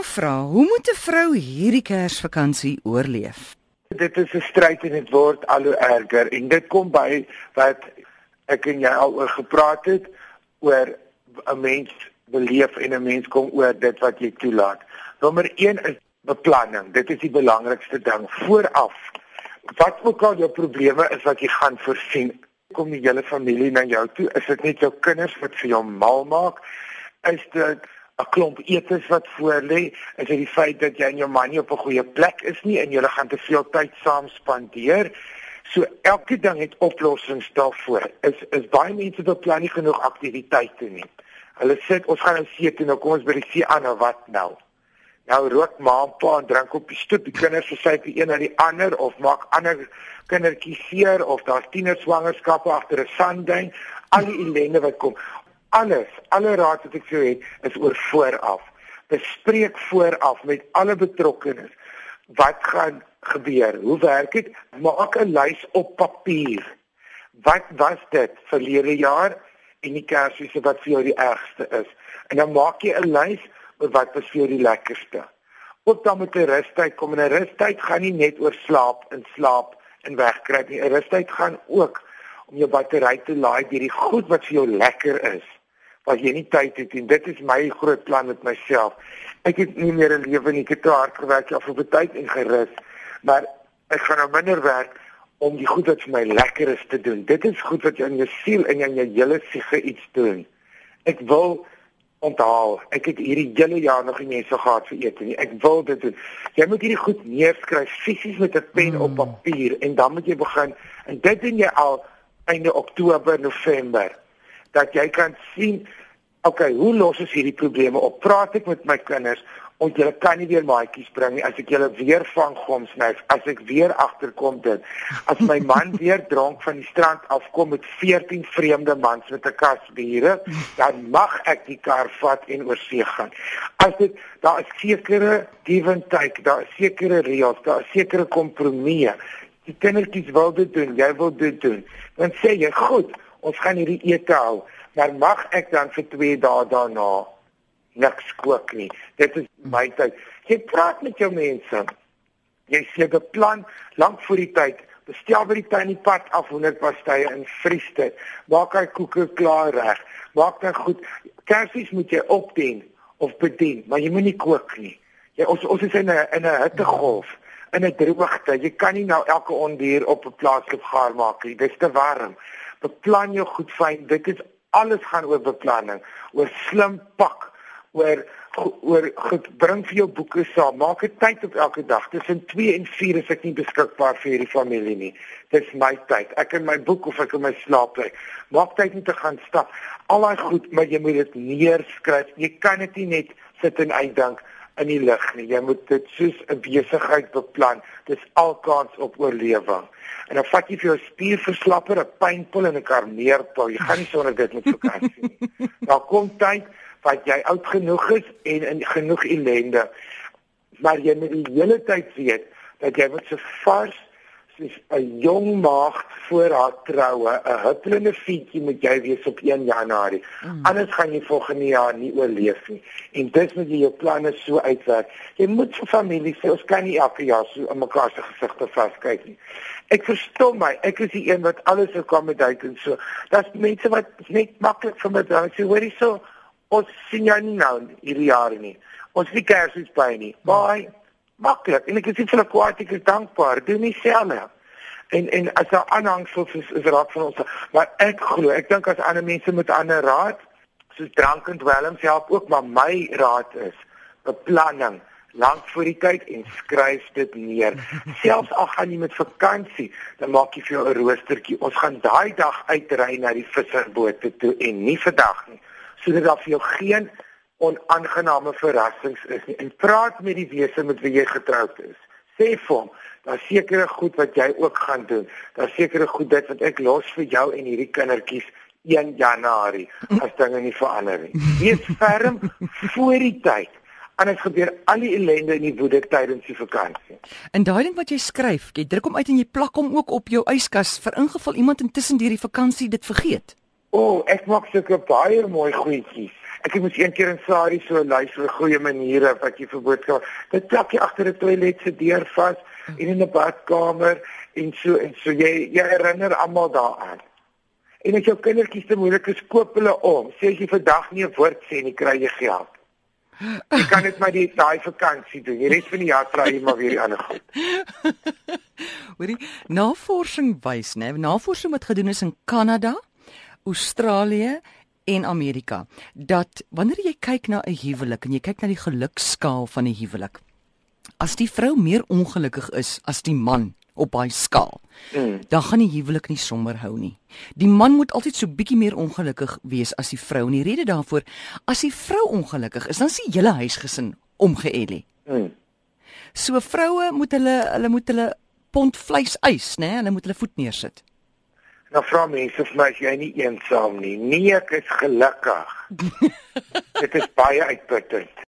nou vra, hoe moet 'n vrou hierdie Kersvakansie oorleef? Dit is 'n stryd en dit word al hoe erger en dit kom by wat ek en jy al oor gepraat het oor 'n mens beleef en 'n mens kom oor dit wat jy toelaat. Nommer 1 is beplanning. Dit is die belangrikste ding vooraf. Wat ook al jou probleme is wat jy gaan voorsien, kom die hele familie na jou toe. Is dit net jou kinders wat vir jou mal maak? Is dit 'n klomp etes wat voor lê? Is dit die feit dat jy en jou man nie op 'n goeie plek is nie en julle gaan te veel tyd saam spandeer? So elke ding het oplossings daarvoor. Is is baie mense beplan nie genoeg aktiwiteite nie. Hulle sê ons gaan nou see toe, nou kom ons by die see aan, nou wat nou? Nou rook ma en pa en drink op die stoep, die kinders versuip die een na die ander of maak ander kindertjies seer of daar's tienerswangerskappe agter 'n sandduin, al die ellende wat kom alles, alle raad wat ek vir jou het, is oor vooraf. Bespreek vooraf met alle betrokkenes wat gaan gebeur. Hoe werk dit? Maak 'n lys op papier. Wat was dit verlede jaar en die Kersfees wat vir jou die ergste is? En dan maak jy 'n lys oor wat was vir jou die lekkerste. Ook dan met 'n rustyd kom en 'n rustyd gaan nie net oor slaap en slaap en wegkruip nie. 'n Rustyd gaan ook om jou battery te laai deur die goed wat vir jou lekker is wat jy nie tyd het en dit is my groot plan met myself. Ek het nie meer 'n lewe nie, ek het te hard gewerk op 'n tyd en gerus, maar ek gaan nou minder werk om die goed wat vir my lekker is te doen. Dit is goed wat jy in jou siel en in jou hele siege iets doen. Ek wil onthaal. Ek het hierdie hele jaar nog nie mense gehad vir ete nie. Ek wil dit doen. Jy moet hierdie goed neerskryf fisies met 'n pen hmm. op papier en dan moet jy begin en dit doen jy al einde Oktober, November dat jy kan sien okay, hoe los ons hierdie probleme op? Praat ek met my kinders want julle kan nie weer maatjies bring nie. As ek julle weer vang goms nou as ek weer agterkom dit. As my man weer dronk van die strand afkom met 14 vreemde mans met 'n kas biere dan mag ek die kar vat en oor see gaan. As dit daar is sekere give and take daar is sekere reëls daar is sekere kompromieë. Die kindertjies wil dit doen jy wil dit doen. Dan sê jy goed ons gaan hierdie ete hou, maar mag ek dan vir 2 dae daarna niks kook nie. Dit is my tyd. Jy praat met jou mense. Jy sê beplan lank voor die tyd. Bestel by die tuin die pad af 100 pastye in vries dit. Maak hy koeke klaar reg. Maak dan goed. Kersies moet jy opdien of bedien, maar jy moenie kook nie. Jy ons ons is in 'n in 'n hittegolf in 'n droogte. Jy kan nie nou elke ondier op 'n plaaskip gaar maak nie. Dit is te warm beplan jou goed fyn. Dit is alles gaan oor beplanning, oor slim pak, oor oor goed bring vir jou boeke saam. Maak 'n tyd op elke dag. Tussen 2 en 4 is ek nie beskikbaar vir hierdie familie nie. Dis my tyd. Ek in my boek of ek in my slaap lê. Maak tyd om te gaan stap. Al daai goed, maar jy moet dit neerskryf. Jy kan dit nie net sit en uitdink in die lig nie. Jy moet dit soos 'n besigheid beplan. Dis alkans op oorlewing en dan vat jy vir jou spierverslapper 'n pynpil en 'n karneerpil. Jy gaan nie sonder dit met vakansie nie. Daar kom tyd wat jy oud genoeg is en in genoeg ellende. Maar jy moet die hele tyd weet dat jy moet so vars soos 'n jong maagd voor haar troue, 'n huppelende fietjie moet jy wees op 1 Januarie. Mm. Anders gaan jy volgende jaar nie oorleef nie. En dis moet jy jou planne so uitwerk. Jy moet vir familie sê ons kan nie elke jaar so in mekaar se gesigte vaskyk nie. Ek verstom my. Ek is die een wat alles accommodate en so. Daar's mense wat net maklik vir my dan sê, "Hoorie so, ons sien jou nie nou hierdie jaar nie. Ons nie kersies by nie." Baie mm maklik. En ek is vir 'n kwaad ek is dankbaar. Doen nie selfe en en as daar aanhangsels is is raak van ons maar ek glo ek dink as ander mense met ander raad soos drank en dwelms help ook maar my raad is beplanning lank voor die tyd en skryf dit neer. Selfs al gaan jy met vakansie dan maak jy vir jou 'n roostertjie. Ons gaan daai dag uitry na die visserbote toe en nie vandag nie sodat daar vir jou geen onaangename verrassings is nie. En praat met die wese met wie jy getroud is. Sê vir hom, daar sekerre goed wat jy ook gaan doen. Daar sekerre goed dit wat ek los vir jou en hierdie kindertjies 1 Januarie as dinge nie verander nie. Wees ferm voor die tyd. Anders gebeur al die ellende in die woede tydens die vakansie. En daai ding wat jy skryf, jy druk hom uit en jy plak hom ook op jou yskas vir ingeval iemand intussen deur die vakansie dit vergeet. O, oh, ek maak sulke baie mooi goedjies. Ek het mos een keer in Sari so 'n lys vir goeie maniere wat jy vir boodskap. Dit plak jy agter 'n toilet se deur vas en in 'n badkamer en so en so jy jy herinner almal daaraan. En as jou kindertjies te moeilik is, koop hulle om. Sê as jy vandag nie 'n woord sê nie, kry jy geld. Jy kan dit maar die daai vakansie doen. Die res van die jaar kry jy maar weer die ander goed. Hoorie, navorsing wys, né? Navorsing wat gedoen is in Kanada, Australië en Amerika dat wanneer jy kyk na 'n huwelik en jy kyk na die gelukskaal van 'n huwelik, as die vrou meer ongelukkig is as die man op daai skaal, mm. dan gaan die huwelik nie sommer hou nie. Die man moet altyd so bietjie meer ongelukkig wees as die vrou. En die rede daarvoor, as die vrou ongelukkig is, dan is die hele huisgesin omgeëlie. Mm. So vroue moet hulle hulle moet hulle pond vleis eis, né? Hulle moet hulle voet neersit. Nou vra mense vir my as jy nie eensaam nie. Nee, ek is gelukkig. Dit is baie uitputtend.